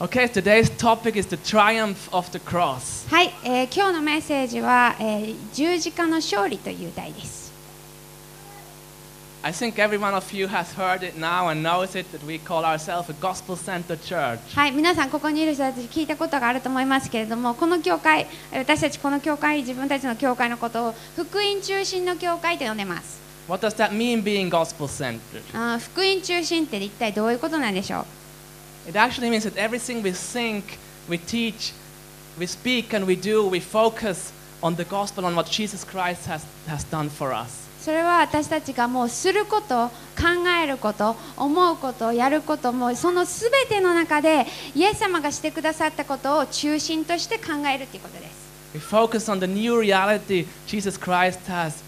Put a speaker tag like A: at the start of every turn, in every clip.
A: Okay, today's topic is the triumph of the cross.
B: はい、えー今日のメッセージは、えー十字架の勝利という題です。
A: I think every one of you has heard it now and knows it that we call ourselves a gospel centered church.
B: はい、皆さんここにいる人たち聞いたことがあると思いますけれども、この教会、えー私たちこの教会、自分たちの教会のことを福音中心の教会と呼んでます。
A: What does that mean being gospel centered?
B: あー福音中心って一体どういうことなんでしょう
A: It actually means that everything we think, we teach, we speak, and we do, we focus on the gospel, on what Jesus Christ has, has done for us.
B: それは私たちがもうすること、考えること、思うこと、やること、もうそのすべての中で、イエス様がしてくださったことを中心として考えるということです。
A: We focus on the new reality Jesus Christ has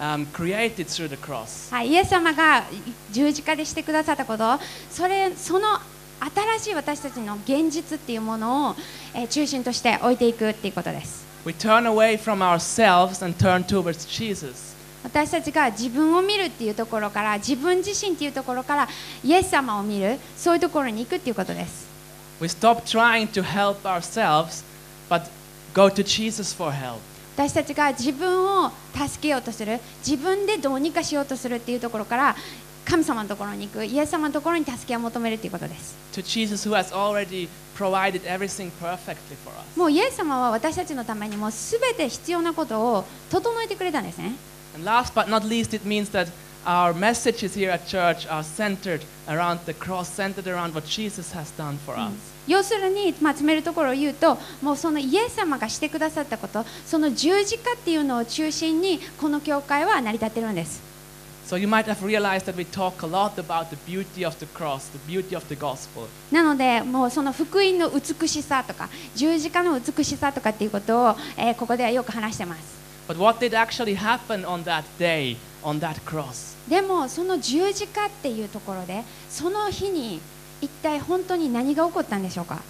A: um, created through the cross.
B: はい、イエス様が十字架でしてくださったこと、それその新しい私たちの現実っていうものを、えー中心として置いていくっていうことです。
A: We turn away from ourselves and turn towards Jesus.
B: 私たちが自分を見るっていうところから自分自身っていうところからイエス様を見るそういうところに行くっていうことです
A: We stop trying to help ourselves, but go to Jesus for help.
B: 私たちが自分を助けようとする自分でどうにかしようとするっていうところから神様のところに行く、イエス様のところに助けを求めるということです。もうイエス様は私たちのためにすべて必要なことを整えてくれたんですね。要するに、まあ、詰めるところを言うと、もうそのイエス様がしてくださったこと、その十字架っていうのを中心に、この教会は成り立ってるんです。
A: So you might have realized that we talk a lot about the beauty of the cross, the beauty of the gospel.
B: なのでもうその福音の美しさとか十字架の美しさとかっていうことを、えーここではよく話してます
A: But what did actually happen on that day, on that cross?
B: でもその十字架っていうところでその日に一体本当に何が起こったんでしょうか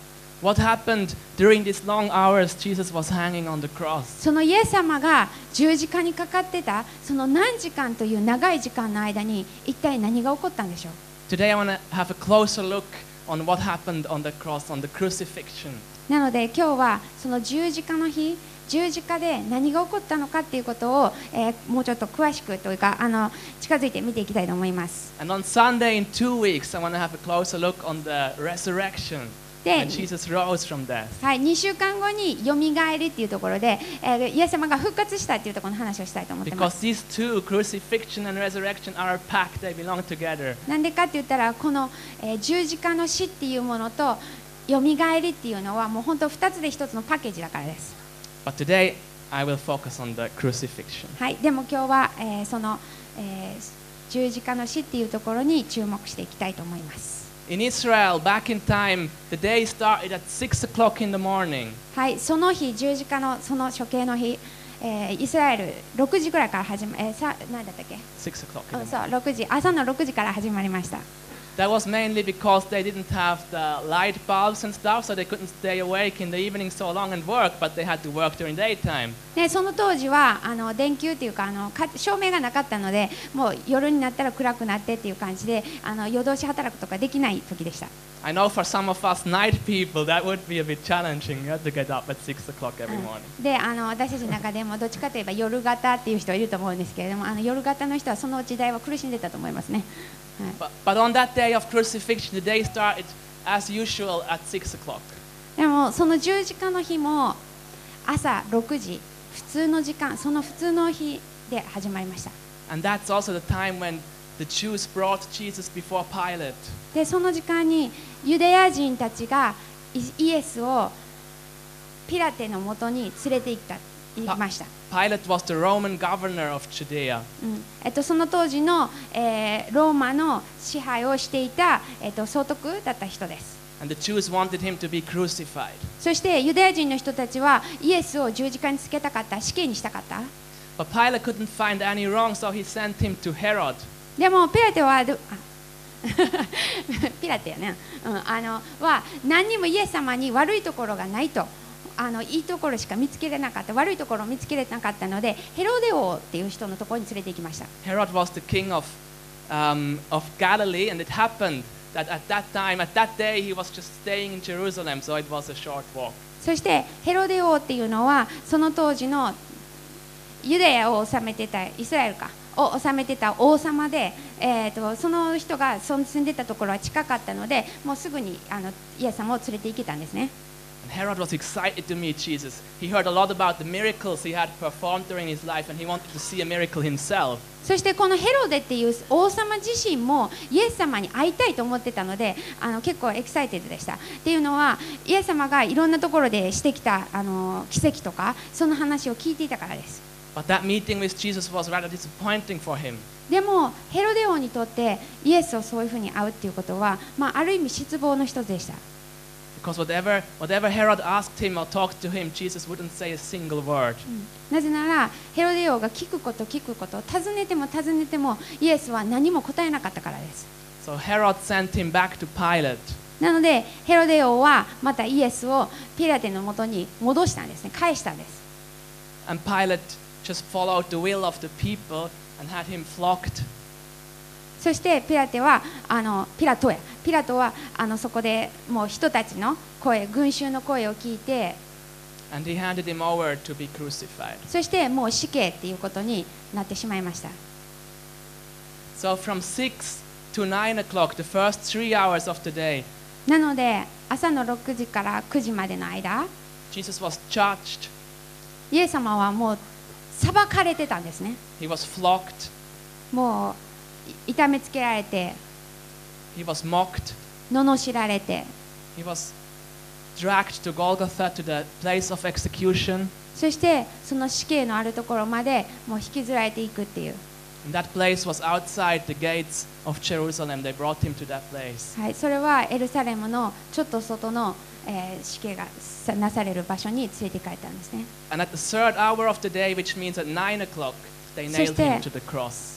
A: What happened during these long hours Jesus was hanging on the cross?
B: そのイエス様が十字架にかかってたその何時間という長い時間の間に一体何が起こったんでしょう
A: Today I want to have a closer look on what happened on the cross, on the crucifixion.
B: なので今日はその十字架の日十字架で何が起こったのかっていうことを、えーもうちょっと詳しくというかあの近づいて見ていきたいと思います
A: And on Sunday in two weeks, I want to have a closer look on the resurrection
B: はい、2週間後によみがえりっていうところで、えーイエス様が復活したっていうところの話をしたいと思ってます.なんでかって言ったらこの、えー十字架の死っていうものとよみがえりっていうのはもう本当2つで1つのパッケージだからです
A: But today, I will focus on the crucifixion.
B: はい、でも今日は、えーその、えー十字架の死っていうところに注目していきたいと思います
A: In Israel, back in time, the day started at 6 o'clock in the morning.
B: はい、その日十字架のその処刑の日、えーイスラエル6時ぐらいから始まえーさ何だったっけ
A: 6 o'clock
B: そう
A: morning.
B: 6時朝の6時から始まりました
A: That was mainly because they didn't have the light bulbs and stuff, so they couldn't stay awake in the evening so long and work, but they had to work during daytime.
B: でその当時はあの電球っていうかあのか照明がなかったのでもう夜になったら暗くなってっていう感じであの夜通し働くとかできない時でした
A: I know for some of us night people, that would be a bit challenging. You have to get up at 6 o'clock every morning.
B: であの私たちの中でもどっちかといえば夜型っていう人いると思うんですけれどもあの夜型の人はその時代は苦しんでたと思いますね、はい
A: But, but on that day of crucifixion, the day started as usual at 6 o'clock.
B: でもその十字架の日も朝6時普通の時間その普通の日で始まりました
A: And that's also the time when the Jews brought Jesus before Pilate.
B: でその時間にユダヤ人たちがイイエスをピラテのもとに連れて行った行きました、
A: Pilate was the Roman governor of Judea.
B: うんえっと、その当時の、えーローマの支配をしていた、えっと、総督だった人です
A: And the Jews wanted him to be crucified.
B: そしてユダヤ人の人たちはイエスを十字架につけたかった死刑にしたかった
A: But Pilate couldn't find any wrong, so he sent him to Herod.
B: でもピラテはピラテやね、うん、あのは何にもイエス様に悪いところがないとあのいいところしか見つけれなかった悪いところを見つけれなかったのでヘロデ王っていう人のところに連れて行きました
A: Herod was the king of, um, of Galilee, and it happened that at that time, at that day, he was just staying in Jerusalem, so it was a short walk.
B: そしてヘロデ王っていうのはその当時のユダヤを治めてたイスラエルかを治めてた王様で、えー、とその人が住んでたところは近かったのでもうすぐにあのイエス様を連れて行けたんですね
A: And Herod was excited to meet Jesus. He heard a lot about the miracles he had performed during his life, and he wanted to see a miracle himself.
B: そしてこのヘロデっていう王様自身もイエス様に会いたいと思ってたのであの結構 excited でしたっていうのはイエス様がいろんなところでしてきたあの奇跡とかその話を聞いていたからです
A: But that meeting with Jesus was rather disappointing for him.
B: でもヘロデ王にとってイエスをそういうふうに会うっていうことは、まあ、ある意味失望の一つでした
A: Because whatever, whatever Herod asked him or talked to him, Jesus wouldn't say a single word.
B: なぜならヘロデ王が聞くこと聞くこと尋ねても尋ねてもイエスは何も答えなかったからです
A: So Herod sent him back to Pilate.
B: なのでヘロデ王はまたイエスをピラテのもとに戻したんですね返したんです
A: And Pilate just followed the will of the people and had him flogged.
B: そしてピラテはあのピラトやピラトはあのそこでもう人たちの声群衆の声を聞いて
A: And he handed him over to be crucified.
B: そしてもう死刑っていうことになってしまいました
A: So from 6 to 9 o'clock, the first three hours of the day,
B: なので朝の6時から9時までの間
A: Jesus was judged,
B: イエス様はもう裁かれてたんですね
A: he was flogged,
B: もうい痛めつけられて
A: He 知
B: 罵られて。そしてその死刑のあるところまでもう引きずられていくっていう、はい、それはエルサレムのちょっと外の、えー、死刑がなされる場所に連れて帰ったんですね。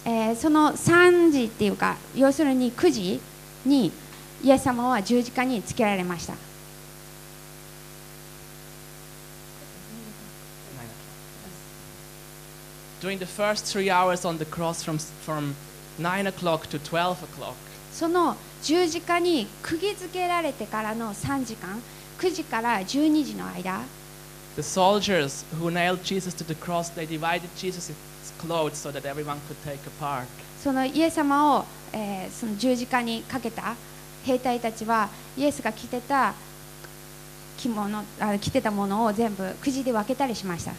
A: そ、
B: え、その3時っていうか要するに9時にイエス様は十字架につけられました.
A: During the first three hours on the cross, from, from 9 o'clock to 12 o'clock,
B: その十字架に釘付けられてからの3時間9時から12時の間
A: the soldiers who nailed Jesus to the cross, they divided Jesus' clothes so that everyone could take a part.
B: そのイエス様を、えー、その十字架にかけた兵隊たちはイエスが着てた着,物あ着てたものを全部くじで分けたりしました。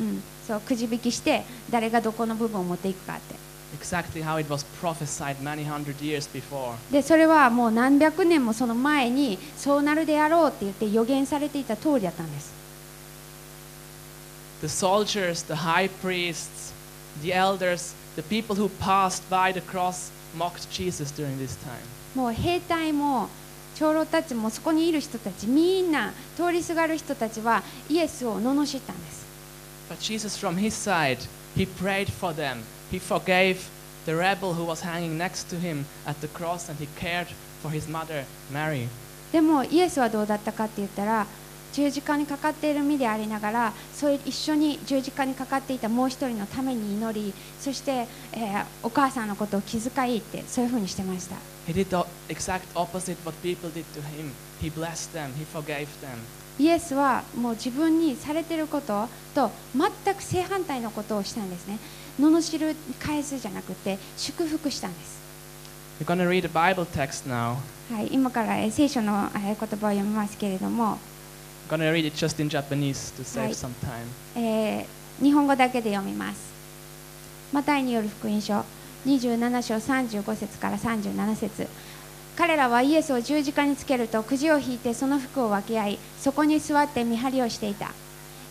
B: うん、そうくじ引きして誰がどこの部分を持っていくかって。でそれはもう何百年もその前にそうなるであろうって言って予言されていた通りだったんです。
A: The soldiers, the high priest the elders, the people who passed by the cross mocked Jesus during this time.
B: もう兵隊も長老たちもそこにいる人たちみんな通りすがる人たちはイエスを罵ったんです
A: But Jesus, from his side, he prayed for them. He forgave the rebel who was hanging next to him at the cross and he cared for his mother, Mary.
B: でもイエスはどうだったかって言ったら 十字架にかかっている身でありながらそれ一緒に十字架にかかっていたもう一人のために祈りそして、えーお母さんのことを気遣いってそういうふうにしてました
A: He did the exact opposite what people did to him. He blessed them, he forgave them.
B: イエスはもう自分にされていることと全く正反対のことをしたんですね罵る返すじゃなくて祝福したんです
A: We're to read a Bible text now.
B: はい、今からえー聖書のえー言葉を読みますけれども、
A: To read it just in Japanese to save some time.
B: えー日本語だけで読みます。マタイによる福音書27章35節から37節。彼らはイエスを十字架につけるとくじを引いてその服を分け合いそこに座って見張りをしていた。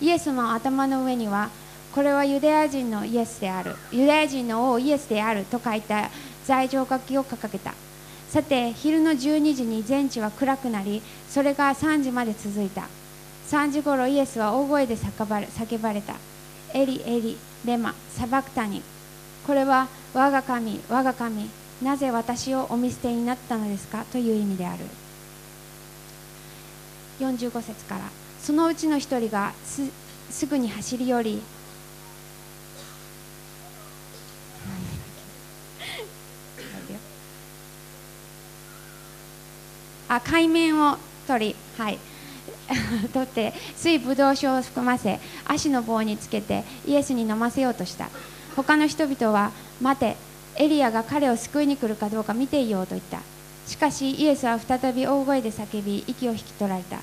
B: イエスの頭の上にはこれはユダヤ人のイエスであるユダヤ人の王イエスであると書いた罪状書きを掲げた。さて昼の12時に全地は暗くなりそれが3時まで続いた3時ごろイエスは大声で叫ばれた「エリエリレマサバクタニ」これは「我が神我が神なぜ私をお見捨てになったのですか?」という意味である。45節から。そのうちの一人がすすぐに走り寄りあ海面を取りはい。取って水ぶどう酒を含ませ足の棒につけてイエスに飲ませようとした。他の人々は待てエリアが彼を救いに来るかどうか見ていようと言った。しかしイエスは再び大声で叫び息を引き取られた。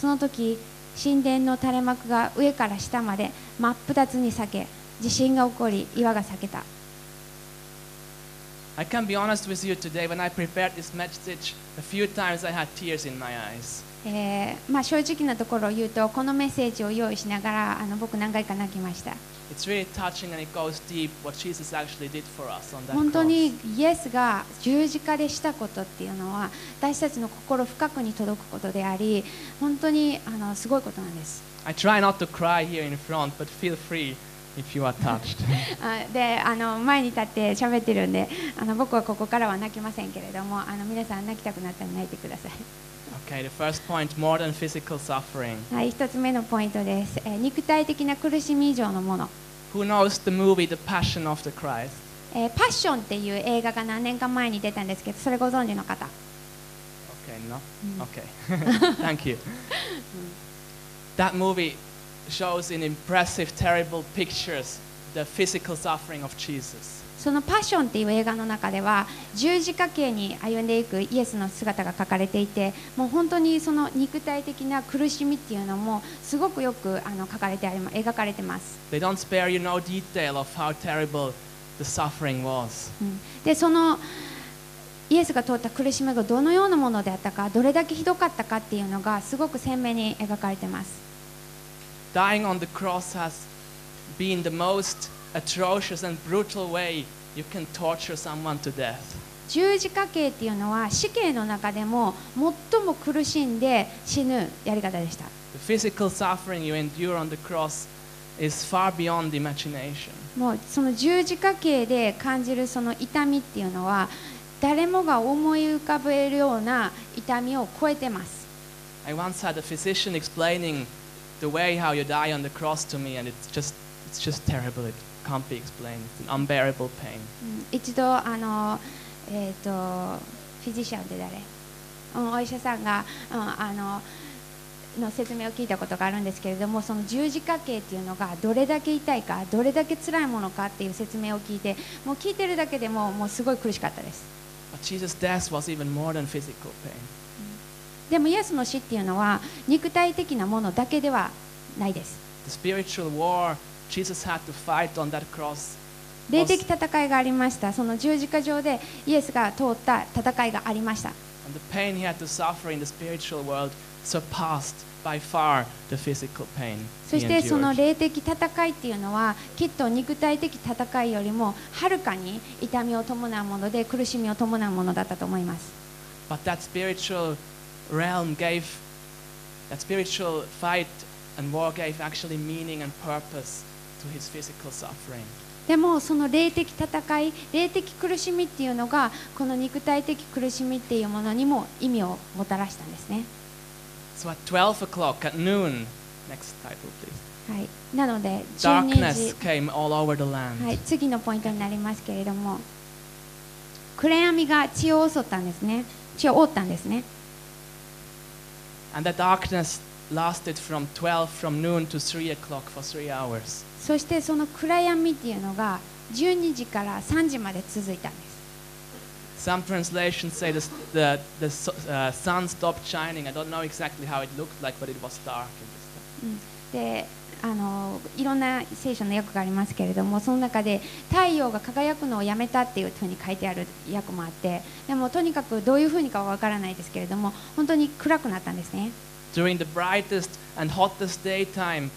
B: その時神殿の垂れ幕が上から下まで真っ二つに裂け地震が起こり岩が裂けた。
A: I can be honest with you today. When I prepared this message, a few times I had tears in my eyes.
B: えーまあ、正直なところを言うとこのメッセージを用意しながらあの僕何回か泣きました
A: really
B: 本当.にイエスが十字架でしたことっていうのは私たちの心深くに届くことであり本当にあのすごいことなんです
A: I try not to cry here in front, but feel free if you are touched.
B: あであの前に立って喋ってるんであの僕はここからは泣きませんけれどもあの皆さん泣きたくなったら泣いてください
A: okay, the first point more than physical suffering.
B: はい一つ目のポイントです、えー肉体的な苦しみ以上のもの
A: Who knows the movie The Passion of the Christ?
B: えーパッションっていう映画が何年か前に出たんですけどそれご存知の方
A: Okay, no? Okay. Thank you. That movie shows in impressive, terrible pictures the physical suffering of Jesus.
B: その「パッション」っていう映画の中では十字架形に歩んでいくイエスの姿が描かれていてもう本当にその肉体的な苦しみっていうのもすごくよくあの描かれてありま描かれてます、
A: They don't spare you no detail of how terrible the suffering was.
B: うんでそのイエスが通った苦しみがどのようなものであったかどれだけひどかったかっていうのがすごく鮮明に描かれてます
A: Dying on the cross has been the most atrocious and brutal way you can torture someone to death.
B: 十字架形っていうのは死刑の中でも最も苦しんで死ぬやり方でした
A: The physical suffering you endure on the cross is far beyond imagination.
B: もうその十字架形で感じるその痛みっていうのは誰もが思い浮かべるような痛みを超えてます
A: I once had a physician explaining the way how you die on the cross to me, and it's just, it's just terrible. It can't be explained. It's an unbearable pain.
B: うん一度あの、えー、とフィジシャンって誰、うん、お医者さんが、うん、あのの説明を聞いたことがあるんですけれどもその十字架形っていうのがどれだけ痛いかどれだけ辛いものかっていう説明を聞いてもう聞いてるだけでももうすごい苦しかったです
A: But Jesus' death was even more than physical pain.
B: でもイエスの死っていうのは肉体的なものだけではないです。霊的戦いがありました。その十字架上でイエスが通った戦いがありました。そしてその霊的戦いっていうのはきっと肉体的戦いよりもはるかに痛みを伴うもので苦しみを伴うものだったと思います。
A: Realm gave, that spiritual fight and war gave actually meaning and purpose to his physical suffering.
B: でもその霊的戦い霊的苦しみっていうのがこの肉体的苦しみっていうものにも意味をもたらしたんですね、
A: So at 12 o'clock at noon, next title please,
B: はい、なので12
A: darkness
B: 時
A: came all over the land.
B: はい、次のポイントになりますけれども暗闇が血を襲ったんですね血を覆ったんですね
A: And the darkness lasted from 12 from noon to 3 o'clock for three hours.
B: そしてその暗闇っていうのが12時から3時まで続いたんです
A: Some translations say this, the, the su- uh, sun stopped shining. I don't know exactly how it looked like, but it was dark. in this time.
B: で あのいろんな聖書の訳がありますけれどもその中で太陽が輝くのをやめたっていうふうに書いてある訳もあってでもとにかくどういうふうにかはわからないですけれども本当に暗くなったんですね。
A: During the brightest and hottest daytime,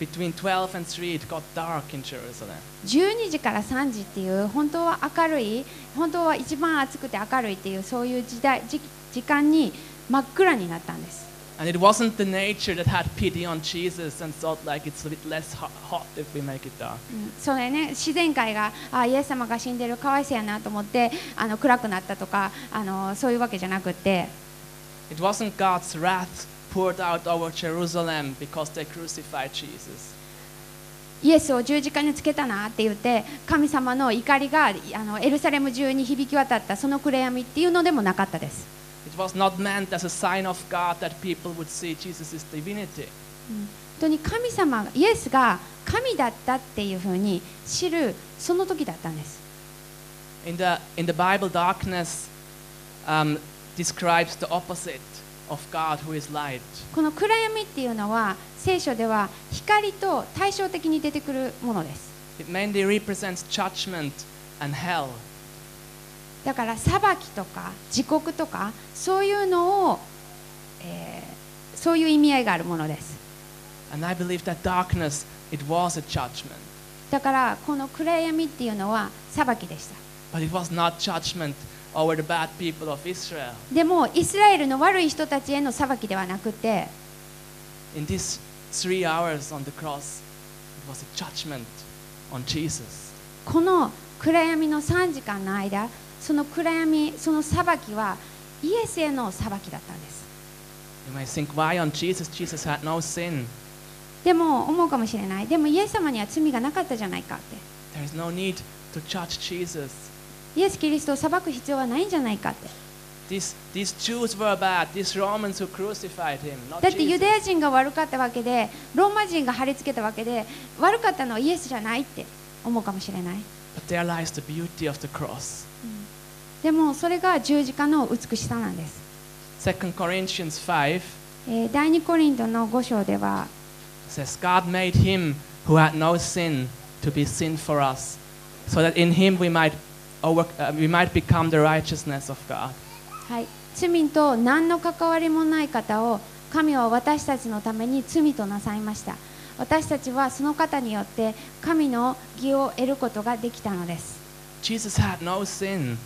A: between 12 and 3, it got dark in Jerusalem.
B: 12時から3時っていう本当は明るい本当は一番暑くて明るいっていうそういう時代時時間に真っ暗になったんです
A: And it wasn't the nature that had pity on Jesus and thought like it's a bit less hot, if we make it dark.
B: うんそれね自然界があイエス様が死んでるかわいそうやなと思ってあの暗くなったとかあのそういうわけじゃなくって
A: It wasn't God's wrath poured out over Jerusalem because they crucified Jesus.
B: イエスを十字架につけたなって言って神様の怒りがあのエルサレム中に響き渡ったその暗闇っていうのでもなかったです
A: It was not meant as a sign of God that people would see Jesus' divinity.
B: 本当に神様イエスが神だったっていうふうに知るその時だったんです
A: In the, in the Bible, darkness um, describes the opposite of God, who is light.
B: この暗闇っていうのは聖書では光と対照的に出てくるものです
A: It mainly represents judgment and hell.
B: だから裁きとか自国とかそういうのを、えーそういう意味合いがあるものです
A: And I believe that darkness, it was a judgment.
B: だからこの暗闇っていうのは裁きでした
A: But it was not judgment over the bad people of Israel.
B: でもイスラエルの悪い人たちへの裁きではなくて
A: In these three hours on the cross, it was a judgment on Jesus.
B: この暗闇の3時間の間その暗闇、その裁きはイエスへの裁きだったんです。でも思うかもしれない。でもイエス様には罪がなかったじゃないかって。イエス・キリストを裁く必要はないんじゃないかって。だってユダヤ人が悪かったわけでローマ人が貼り付けたわけで悪かったのはイエスじゃないって思うかもしれない。でもそれが十字架の美しさなんです、
A: 2 Corinthians 5
B: えー第2コリントの5章では
A: says, God made him who had no sin to be sin for us, so that in him we might, over, uh, we might become the righteousness of God.
B: はい、罪と何の関わりもない方を神は私たちのために罪となさいました私たちはその方によって神の義を得ることができたのです
A: Jesus had no sin,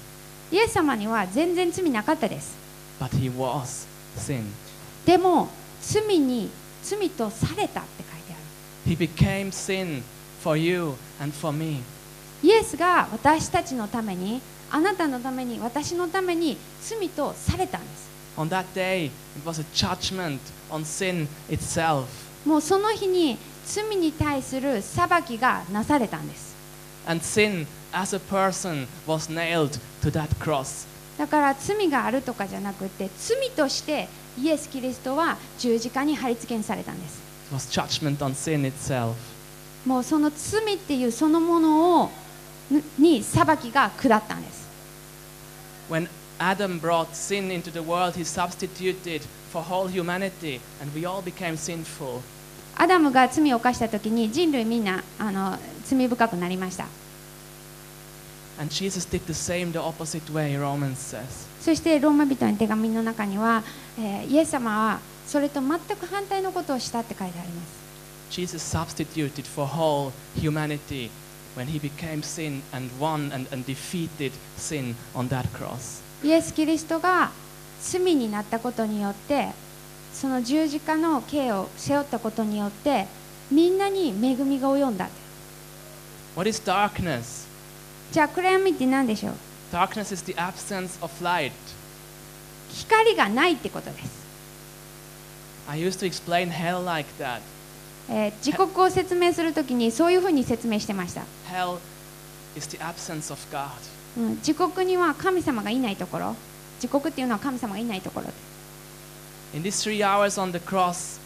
B: イエス様には全然罪なかったです
A: but he was sin.
B: でも罪に罪とされたって書いてあ
A: He became sin for you and for me.
B: るイエスが私たちのためにあなたのために私のために罪とされたんです
A: On that day, it was a judgment on sin itself.
B: もうその日に罪に対する裁きがなされたんです
A: And sin as a person was nailed to that cross.
B: だから罪があるとかじゃなくて罪としてイエス・キリストは十字架に貼り付けにされたんです
A: It was judgment on sin itself.
B: もうその罪っていうそのものをにに裁きが下ったんです
A: When Adam brought sin into the world, he substituted for whole humanity, and we all became sinful.
B: アダムが罪を犯した時に人類みんなあの罪深くなりました
A: And Jesus did the same the opposite way, Romans says.
B: そしてローマ人の手紙の中には、えーイエス様はそれと全く反対のことをしたって書いてあります
A: Jesus substituted for whole humanity when he became sin and won and, and defeated sin on that cross.
B: イエス・キリストが罪になったことによってその十字架の刑を背負ったことによってみんなに恵みが及んだ
A: What is darkness?
B: じゃあ暗闇って何でしょう
A: Darkness is the absence of light.
B: 光がないってことです、
A: I used to explain hell like that.
B: えー自国を説明するときにそういうふうに説明してました、
A: Hell is the absence of God.
B: うん、自国には神様がいないところ自国っていうのは神様がいないところ
A: In these three hours on the cross,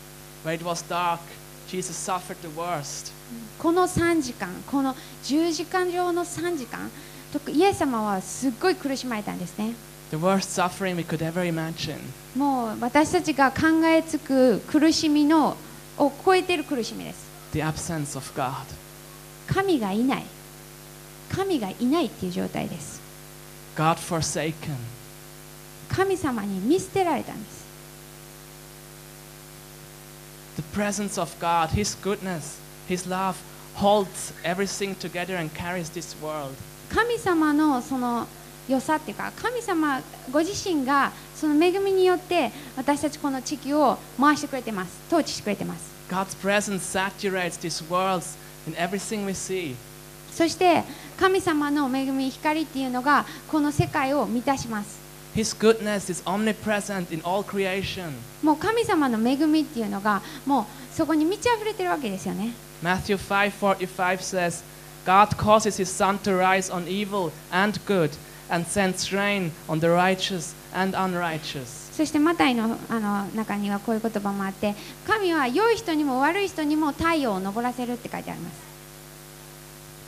A: where it was dark,
B: この3時間この十字架上の3時間とイエス様はすっごい苦しまれたんですね
A: The worst suffering we could ever imagine.
B: もう私たちが考えつく苦しみのを超えている苦しみです
A: The absence of God.
B: 神がいない神がいないっていう状態です
A: God forsaken.
B: 神様に見捨てられたんです
A: The presence of God, His goodness, His love holds everything together and carries this world.
B: 神様のその良さっていうか神様ご自身がその恵みによって私たちこの地球を回してくれてます統治してくれてます
A: God's presence saturates this world in everything we see.
B: そして神様の恵み光っていうのがこの世界を満たします
A: His goodness is omnipresent in all creation.
B: もう神様の恵みっていうのがもうそこに満ち溢れてるわけですよね
A: Matthew 5:45 says, God causes his sun to rise on evil and good and sends rain on the righteous and unrighteous.
B: そしてマタイのあの中にはこういう言葉もあって神は良い人にも悪い人にも太陽を昇らせるって書いてあります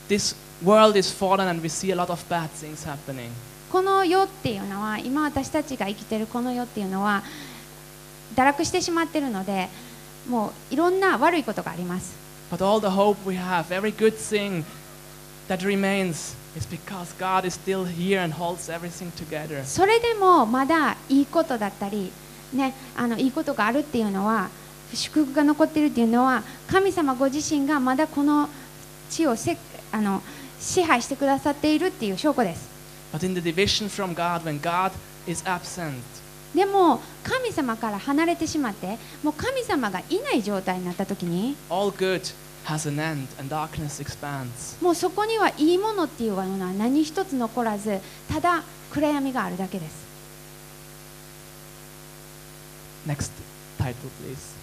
A: This world is fallen and we see a lot of bad things happening.
B: この世っていうのは今私たちが生きてるこの世っていうのは堕落してしまってるのでもういろんな悪いことがあります
A: But all the hope we have, every good thing that remains, is because God is still here and holds everything together.
B: それでもまだいいことだったり、ね、あのいいことがあるっていうのは祝福が残っているっていうのは神様ご自身がまだこの地をせあの支配してくださっているっていう証拠です
A: God,
B: でも神様から離れてしまってもう神様がいない状態になった時に
A: has an end and darkness expands.
B: もうそこにはいいものっていうのは何一つ残らずただ暗闇があるだけです
A: Next title, please.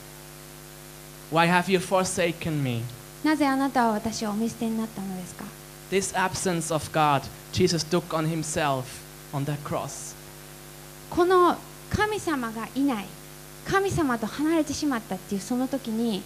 A: Why have you forsaken me?
B: なぜあなたは私をお見捨てになったのですか
A: This absence of God, Jesus took on himself on the cross.
B: この神様がいない神様と離れてしまったっていうその時に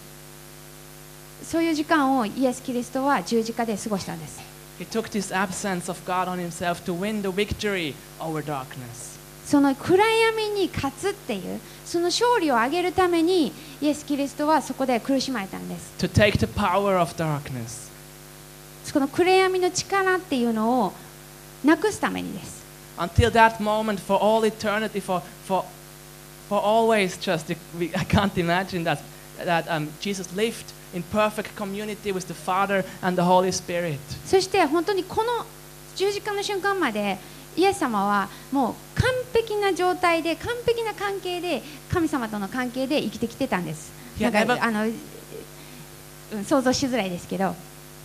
B: そういう時間をイエス・キリストは十字架で過ごしたんです
A: He took this absence of God on himself to win the victory over darkness.
B: その暗闇に勝つっていうその勝利を挙げるためにイエス・キリストはそこで苦しまれたんです
A: To take the power of darkness.
B: この暗闇の力っていうのをなくすためにです
A: Until that moment, for all eternity, for, for, for always, just we, I can't imagine that, that um, Jesus lived in perfect community with the Father and the Holy Spirit.
B: そして本当にこの十字架の瞬間までイエス様はもう完璧な状態で完璧な関係で神様との関係で生きてきてたんです。なんかあのうん想像しづらいですけど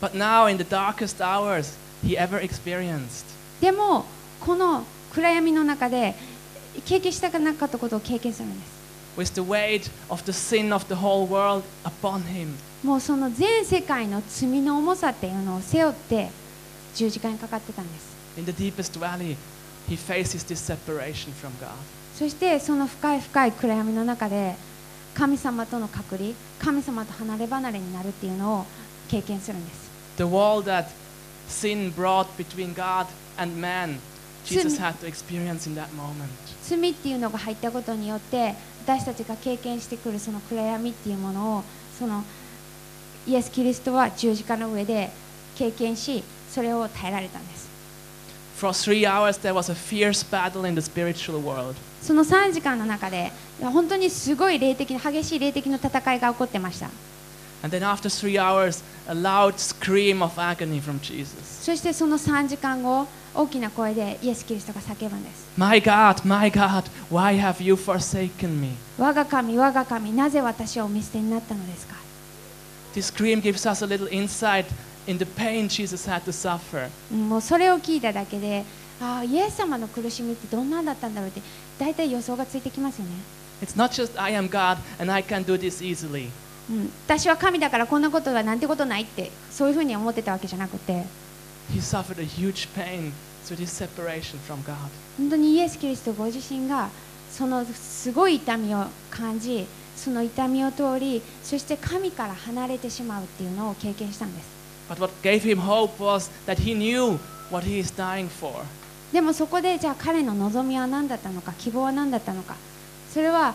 A: But now, in the darkest hours he ever experienced,
B: でもこの暗闇の中で経験したくなかったことを経験するんです
A: with the weight of the sin of the whole world upon him,
B: もうその全世界の罪の重さっていうのを背負って十字架にかかってたんです
A: in the deepest valley, he faces this separation from God.
B: そしてその深い深い暗闇の中で神様との隔離神様と離れ離れになるっていうのを経験するんです罪っていうのが入ったことによって私たちが経験してくるその暗闇っていうものをそのイエス・キリストは十字架の上で経験しそれを耐えられたんです。その3時間の中で本当にすごい霊的激しい霊的の戦いが起こってました。
A: And then, after three hours, a loud scream of agony from Jesus.
B: そしてその3時間後大きな声でイエス・キリストが叫ぶんです
A: My God, my God, why have you forsaken me?
B: 我が神我が神なぜ私をお見捨てになったのですか
A: This scream gives us a little insight in the pain Jesus had to suffer.
B: うんもうそれを聞いただけでああイエス様の苦しみってどんなんだったんだろうって大体予想がついてきますよね
A: It's not just I am God and I can do this easily.
B: うん、私は神だからこんなことはなんてことないってそういうふうに思ってたわけじゃなくて.本当にイエス・キリストご自身がそのすごい痛みを感じその痛みを通りそして神から離れてしまうっていうのを経験したんです.でもそこでじゃあ彼の望みは何だったのか希望は何だったのか。それは、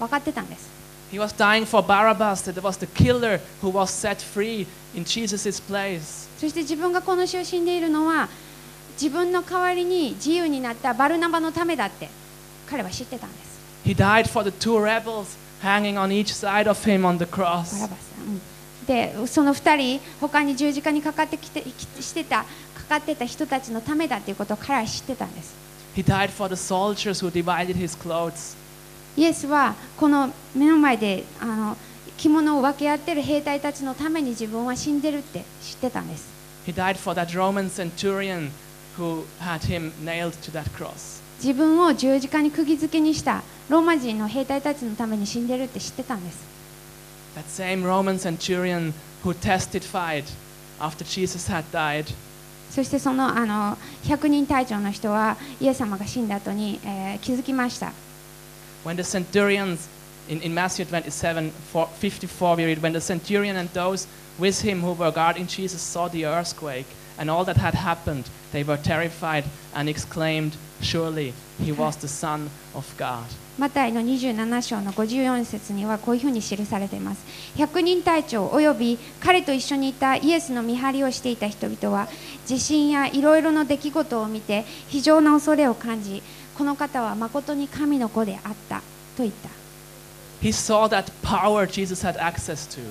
B: 分かってたんです
A: He was dying for Barabbas, that was the killer who was set free in Jesus' place.
B: そして自分がこの死を死んでいるのは自分の代わりに自由になったバルナバのためだって彼は知ってたんです
A: He died for the two rebels hanging on each side of him on the
B: バラ
A: cross.
B: バス、うんでその2人他に十字架にかかってきてきしてたかかってた人たちのためだっていうことを彼は知ってたんです
A: He died for the soldiers who divided his clothes.
B: イエスはこの目の前であの着物を分け合ってる兵隊たちのために自分は死んでるって知ってたんです。
A: He died for that Roman centurion who had him nailed to that cross.
B: 自分を十字架に釘付けにしたローマ人の兵隊たちのために死んでるって知ってたんです。
A: That same Roman centurion who testified after Jesus had died.
B: そしてそのあの100人隊長の人はイエス様が死んだ後に、えー気づきました
A: when the centurions in, in Matthew 27 4, 54 we read when the centurion and those with him who were guarding Jesus saw the earthquake and all that had happened they were terrified and exclaimed surely he was the son of God
B: マタイの27章の54節にはこういうふうに記されています100人隊長および彼と一緒にいたイエスの見張りをしていた人々は地震やいろいろな出来事を見て非常な恐れを感じ この方は誠に神の子であったと言った
A: he saw that power Jesus had access to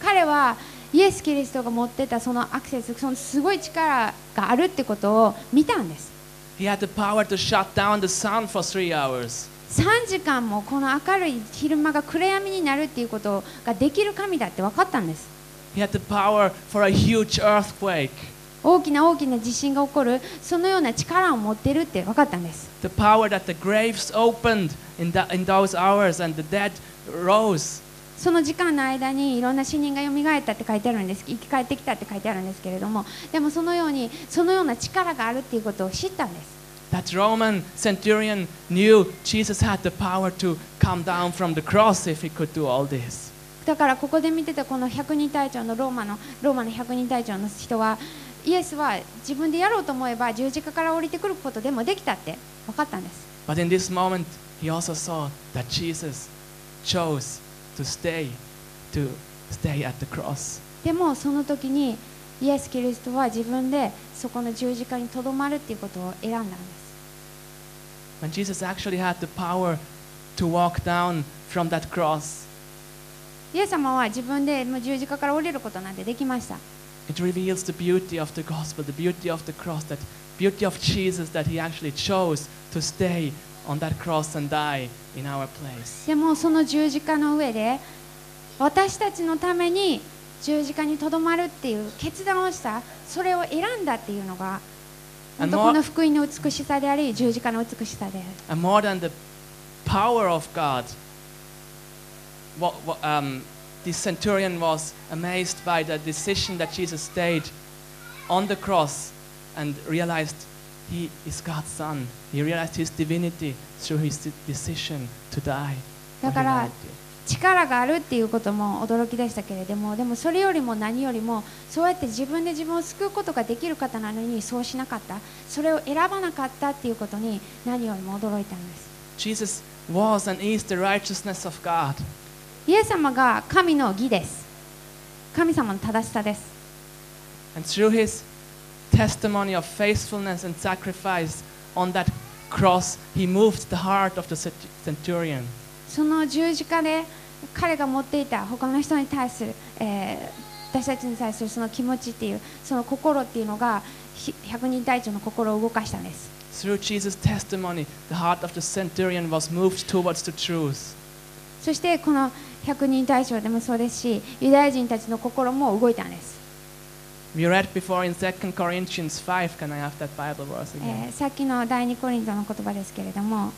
B: 彼はイエス・キリストが持ってたそのアクセスそのすごい力があるってことを見たんです
A: he had the power to shut down the sun for three hours
B: 3時間もこの明るい昼間が暗闇になるっていうことができる神だって分かったんです
A: he had the power for a huge earthquake
B: 大きな大きな地震が起こるそのような力を持ってるって分かったんです。
A: The power that the graves opened in, that, in those hours and the dead rose.
B: その時間の間にいろんな死人が蘇ったって書いてあるんです。生き返ってきたって書いてあるんですけれども。でもそのようにそのような力があるっていうことを知ったんです。
A: That Roman centurion knew Jesus had the power to come down from the cross if he could do all this.
B: だからここで見てたこの100人隊長のローマのローマの100人隊長の人はイエスは自分でやろうと思えば十字架から降りてくることでもできたって分かったんです
A: But in this moment, he also saw that Jesus chose to stay, to stay at the cross.
B: でもその時にイエス・キリストは自分でそこの十字架にとどまるっていうことを選んだんです
A: When Jesus actually had the power to walk down from that cross,
B: イエス様は自分でもう十字架から降りることなんてできました
A: it reveals the beauty of the gospel, the beauty of the cross, that beauty of Jesus that he actually chose to stay on that cross and die in our place.
B: でもその十字架の上で私たちのために十字架にとどまるっていう決断をしたそれを選んだっていうのが本当
A: And more-
B: この福音の美しさであり十字架の美しさである
A: And more than the power of God, what, what, um, this centurion was amazed by the decision that Jesus stayed on the cross and realized he is God's son. He realized his divinity through his de- decision to die. for
B: だから
A: humanity.
B: 力があるっていうことも驚きでしたけれどもでもそれよりも何よりもそうやって自分で自分を救うことができる方なのにそうしなかったそれを選ばなかったっていうことに何よりも驚いたんです
A: Jesus was and is the righteousness of God.
B: イエス様が神の義です神様の正しさです
A: And through his testimony of faithfulness and sacrifice on that cross, he moved the heart of the cent- centurion.
B: その十字架で彼が持っていた他の人に対する、えー私たちに対するその気持ちっていうその心っていうのがひ百人隊長の心を動かしたんです
A: Through Jesus' testimony, the heart of the centurion was moved towards the truth.
B: そしてこの百人隊長でもそうですしユダヤ人たちの心も動いたんです、
A: We read before in 2 Corinthians 5. Can I have that Bible verse
B: え
A: again?
B: ーさっきの第二コリントの言葉ですけれども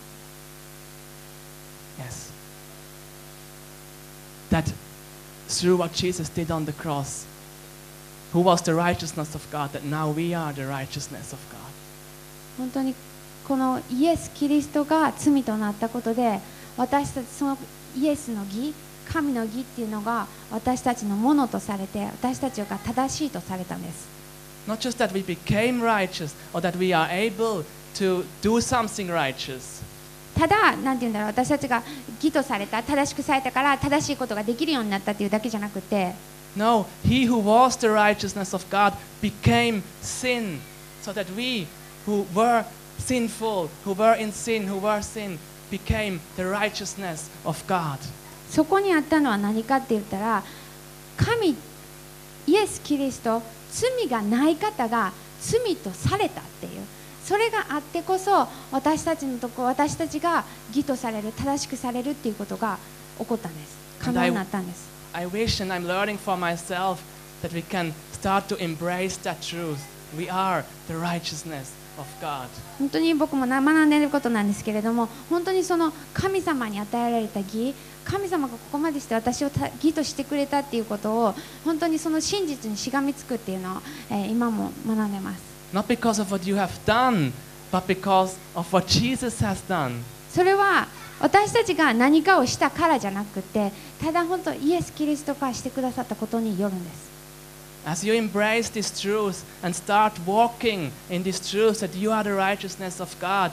A: Yes. That through what Jesus did on the cross, who was the righteousness of God, that now we are the righteousness of God.
B: 本当にこのイエス・キリストが罪となったことで私たちそのイエスの義神の義っていうのが私たちのものとされて私たちが正しいとされたんです
A: Not just that we became righteous or that we are able to do something righteous.
B: ただなんて言うんだろう私たちが義とされた正しくされたから正しいことができるようになったっていうだけじゃなくて
A: No, he who was the righteousness of God became sin, so that we who were sinful, who were in sin, who were sin, became the righteousness of God.
B: そこにあったのは何かって言ったら神イエス・キリスト罪がない方が罪とされたっていうそれがあってこそ私たちのとこ私たちが義とされる正しくされるっていうことが起こったんです可能になったんです
A: I wish and I'm learning for myself that we can start to embrace that truth. We are the righteousness of God.
B: 本当に僕もな学んでいることなんですけれども本当にその神様に与えられた義神様がここまでして私をた義としてくれたっていうことを本当にその真実にしがみつくっていうのを、えー今も学んでます
A: Not because of what you have done, but because of what Jesus has done.
B: それは私たちが何かをしたからじゃなくてただ本当イエス・キリストがしてくださったことによるんです
A: As you embrace this truth and start walking in this truth that you are the righteousness of God,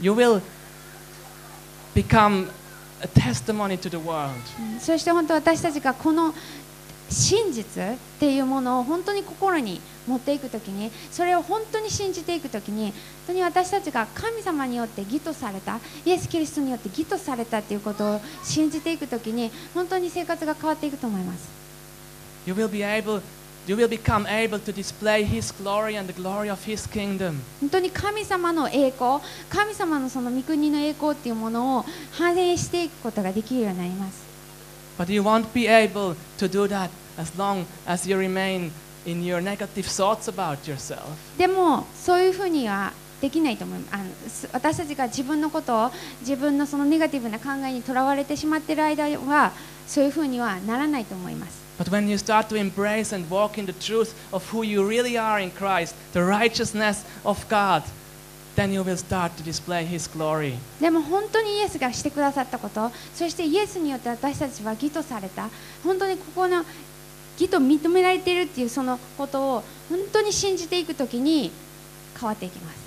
A: you will become a testimony to the world.
B: うんそして本当私たちがこの真実っていうものを本当に心に持っていくときにそれを本当に信じていくときに本当に私たちが神様によって義とされたイエス・キリストによって義とされたっていうことを信じていくときに本当に生活が変わっていくと思います
A: You will become able to display His glory and the glory of His kingdom.
B: 本当に神様の栄光神様のその御国の栄光っていうものを反映していくことができるようになります
A: But you won't be able to do that as long as you remain in your negative thoughts about yourself.
B: でもそういうふうにはできないと思いますあのす私たちが自分のことを自分のそのネガティブな考えにとらわれてしまっている間はそういうふうにはならないと思います
A: But when you start to embrace and walk in the truth of who you really are in Christ, the righteousness of God, then you will start to display His glory.
B: でも本当にイエスがしてくださったことそしてイエスによって私たちは義とされた本当にここの義と認められているっていうそのことを本当に信じていくときに変わっていきます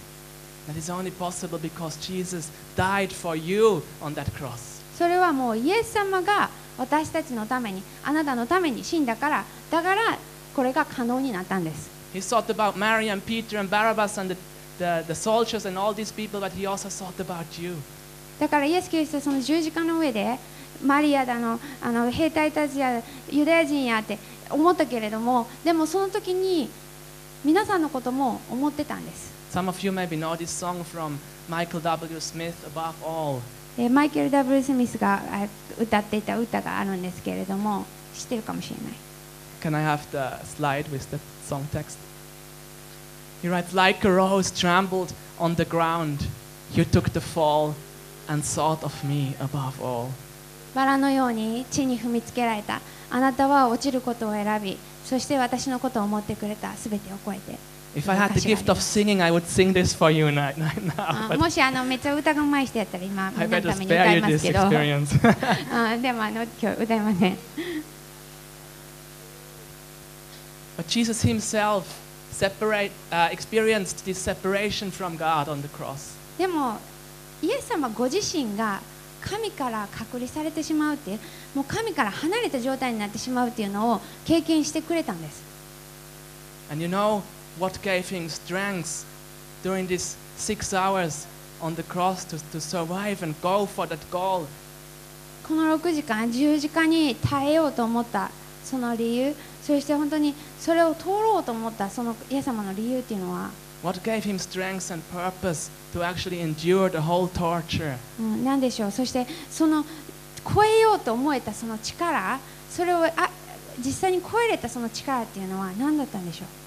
A: That is only possible because Jesus died for you on that cross.
B: それはもうイエス様が私たちのためにあなたのために死んだからだからこれが可能になったんです
A: He thought about Mary and Peter and Barabbas and the, the, the soldiers and all these people, but He also thought about you.
B: だからイエス・キリストはその十字架の上でマリアだのあの兵隊たちやユダヤ人やって思ったけれどもでもその時に皆さんのことも思ってたんです
A: Some of you maybe know this song from Michael W. Smith, Above All.
B: えーマイケル・ W・ スミスがあ歌っていた歌があるんですけれども知ってるかもしれない
A: Can I have the slide with the song text? He writes, Like a rose trampled on the ground, you took the fall and thought of me above all.
B: バラのように地に踏みつけられたあなたは落ちることを選びそして私のことを思ってくれたすべてを超えて
A: If I had the gift of singing, I would sing this for you right now.
B: あ
A: But
B: もしあのめっちゃ歌がうまい人やったら今み
A: I
B: んな
A: better
B: のために歌
A: spare
B: い
A: you
B: ます
A: this
B: けど
A: experience.
B: あでもあの今日歌いません
A: but Jesus himself separate, uh, experienced this separation from God on the cross.
B: でもイエス様ご自身が神から隔離されてしまうっていうもう神から離れた状態になってしまうっていうのを経験してくれたんです
A: And you know what gave him strength during these six hours on the cross to, to survive and go for that goal?
B: この6時間十字架に耐えようと思ったその理由そして本当にそれを通ろうと思ったそのイエス様の理由っていうのは、
A: What gave him strength and purpose to actually endure the whole torture?
B: うん、何でしょうそしてその超えようと思えたその力それをあ実際に超えれたその力っていうのは何だったんでしょう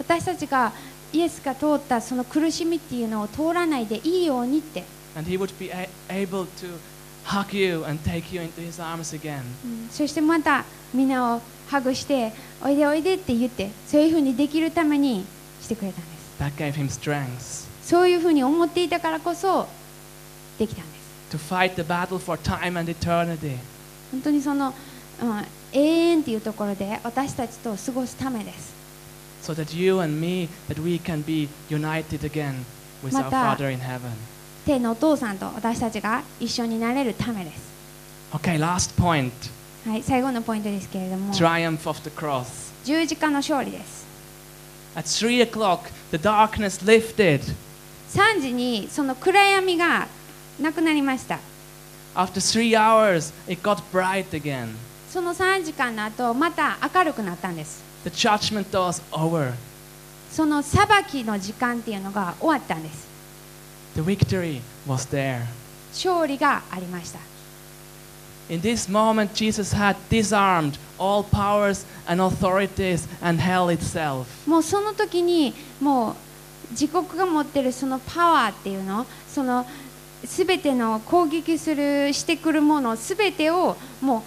B: 私たちがイエスが通ったその苦しみっていうのを通らないでいいようにって、
A: And He would be able to hug you and take you into His arms again.
B: うん。そしてまたみんなをハグしておいでおいでって言ってそういうふうにできるためにしてくれたんです。
A: That gave Him strength.
B: そういうふうに思っていたからこそできたんです。
A: To fight the battle for time and eternity.
B: 本当にその、うん、永遠っていうところで私たちと過ごすためです
A: So that you and me, that we can be united again with our Father in heaven.
B: 天のお父さんと私たちが一緒になれるためです、
A: Okay, last point
B: はい、最後のポイントですけれども
A: triumph of the cross.
B: 十字架の勝利です
A: At 3 o'clock, the darkness lifted.
B: 3時にその暗闇がなくなりました
A: After three hours, it got bright again.
B: その3時間の後また明るくなったんです
A: The judgment was over.
B: その裁きの時間っていうのが終わったんです
A: The victory was there.
B: 勝利がありました
A: In this moment, Jesus had disarmed all powers and authorities and hell itself.
B: もうその時にもう自国が持ってるそのパワーっていうのその全ての攻撃するしてくるもの全てをも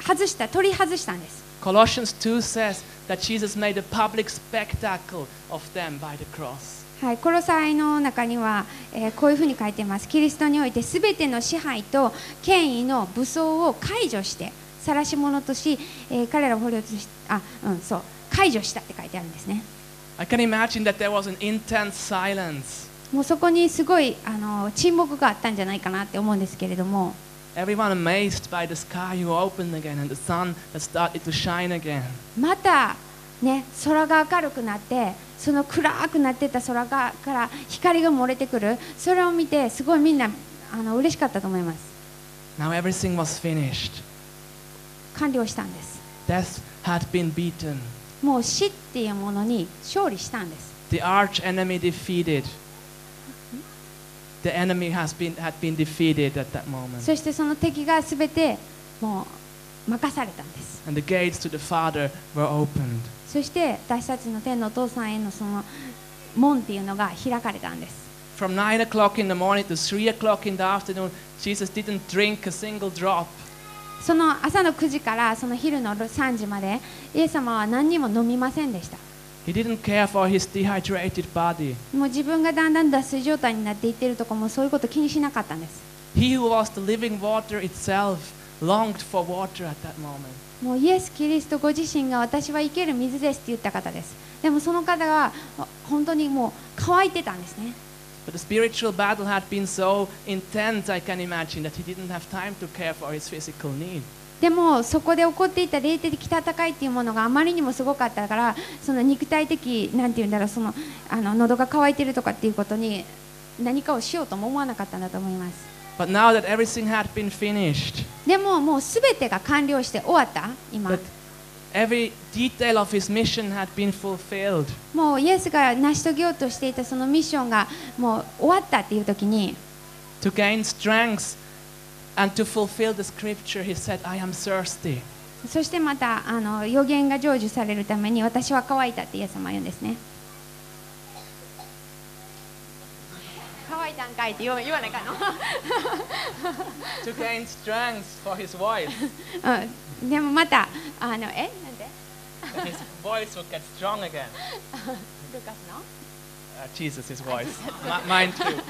B: う外した取り外したんです
A: Colossians 2 says that Jesus made a public spectacle of them by the cross.
B: はい、コロサイの中には、えーこういうふうに書いてます。キリストにおいてすべての支配と権威の武装を解除して、晒し者とし、えー彼らを捕虜とし、あ、うん、そう、解除したって書いてあるんですね。
A: I can imagine that there was an intense silence.
B: もうそこにすごいあの沈黙があったんじゃないかなって思うんですけれども、
A: Everyone amazed by the sky who opened again and the sun that started to shine again.
B: また、ね、空が明るくなって、その暗くなってた空がから光が漏れてくる、それを見て、すごいみんなあの嬉しかったと思います。
A: Now everything was finished.
B: 完了したんです。
A: Death had been beaten.
B: もう死っていうものに勝利したんです。
A: The arch enemy defeated. The enemy has been, had been defeated at that moment.
B: そしてその敵がすべてもう任されたんです。
A: And the gates to the Father were opened.
B: そして私たちの天のお父さんへのその門っていうのが開かれたんです。
A: From 9 o'clock in the morning to 3 o'clock in the afternoon, Jesus didn't drink a single drop.
B: その朝の9時からその昼の3時までイエス様は何にも飲みませんでした。
A: He didn't care for his dehydrated body.
B: もう自分がだんだん脱水状態になっていってるとこもそういうこと気にしなかったんです。
A: He who was the living water itself longed for water at that moment.
B: もうイエス・キリストご自身が私は生ける水ですって言った方です。でもその方が本当にもう乾いてたんですね。
A: But the spiritual battle had been so intense, I can imagine, that he didn't have time to care for his physical need.
B: でもそこで起こっていた霊的戦いっていうものがあまりにもすごかったからその肉体的なんていうんだろうそのあの喉が渇いてるとかっていうことに何かをしようとも思わなかったんだと思います。
A: But now that everything had been finished,
B: でももうすべてが完了して終わった？今。
A: Every detail of his mission had been fulfilled,
B: もうイエスが成し遂げようとしていたそのミッションがもう終わったっていう時に。
A: To gain strength and to fulfill the scripture, he said, I am thirsty.
B: そしてまたあの予言が成就されるために私は乾いたってイエス様は言うんですね乾いたんかいって言わ言わないかの
A: to gain strength for his voice.
B: うん、でもまたあのえなんで
A: that his voice would get strong again.
B: ルカスの
A: Uh, Jesus, voice. M- mine too.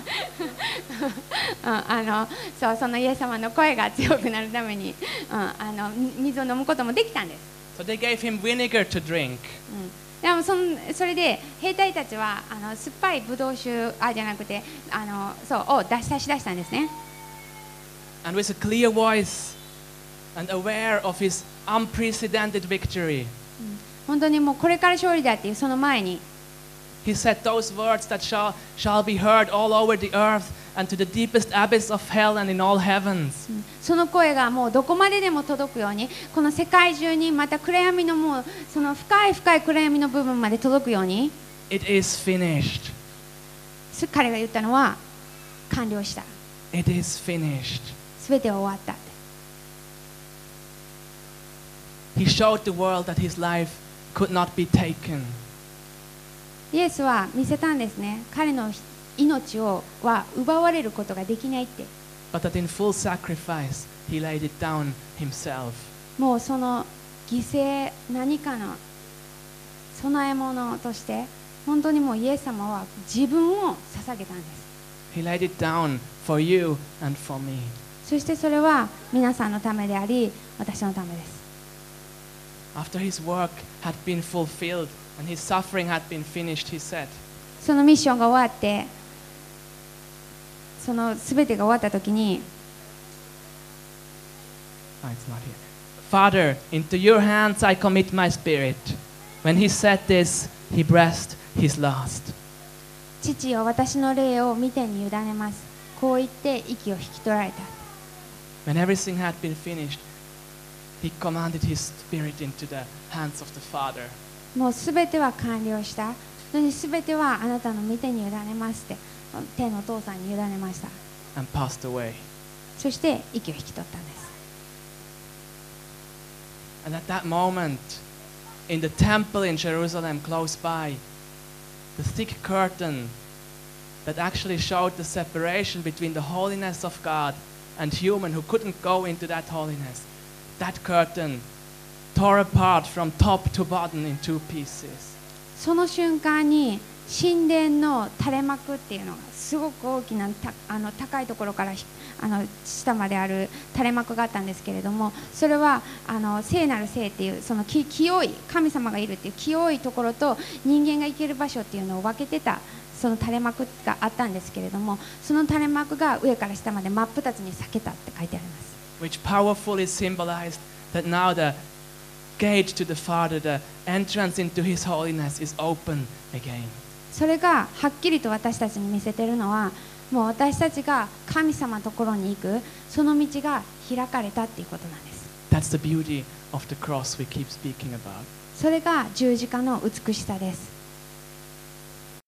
B: うん、あのそうそのイエス様の声が強くなるために、うん、あのみ水を飲むこともできたんです、
A: So they gave him vinegar to drink.
B: うん、でもそんそれで兵隊たちはあの酸っぱいブドウ酒あじゃなくてあのそうを出し差し出したんですね
A: And with a clear voice and aware of his unprecedented victory,
B: 本当にもうこれから勝利だっていうその前に
A: he said those words that shall, shall be heard all over the earth and to the deepest abyss of hell and in all heavens.
B: うんその声がもうどこまででも届くようにこの世界中にまた暗闇のもうその深い深い暗闇の部分まで届くように
A: It is finished.
B: す彼が言ったのは完了した
A: It is finished.
B: すべては終わったって
A: He showed the world that his life could not be taken.
B: イエスは見せたんですね。彼の命をは奪われることができないって。もうその犠牲何かの供え物として、本当にもうイエス様は自分を捧げたんです。そしてそれは皆さんのためであり、私のためです。
A: and his suffering had been finished, he said,
B: そのミッションが終わってその全てが終わった時に
A: Ah, it's not here. Father, into your hands I commit my spirit. When he said this, he breathed his last.
B: 父よ私の霊を見てに委ねますこう言って息を引き取られた
A: When everything had been finished, he commanded his spirit into the hands of the Father.
B: もう全ては完了したのに全てはあなたの見てに委ねますって天のお父さんに委ねました
A: and passed away.
B: そして息を引き取ったんです
A: And at that moment, in the temple in Jerusalem close by, the thick curtain that actually showed the separation between the holiness of God and human who couldn't go into that holiness, that curtain tore apart from top to bottom in two pieces.
B: その瞬間に神殿の垂れ幕っていうのがすごく大きなたあの高いところからひあの下まである垂れ幕があったんですけれどもそれはあの聖なる聖っていうそのき清い神様がいるっていう清いところと人間が行ける場所っていうのを分けてたその垂れ幕があったんですけれどもその垂れ幕が上から下まで真っ二つに裂けたって書いてあります
A: which powerfully symbolized that now the gate to the Father, the entrance into His holiness, is open again.
B: それがはっきりと私たちに見せてるのはもう私たちが神様のところに行くその道が開かれたっていうことなんです
A: That's the beauty of the cross we keep speaking about.
B: それが十字架の美しさです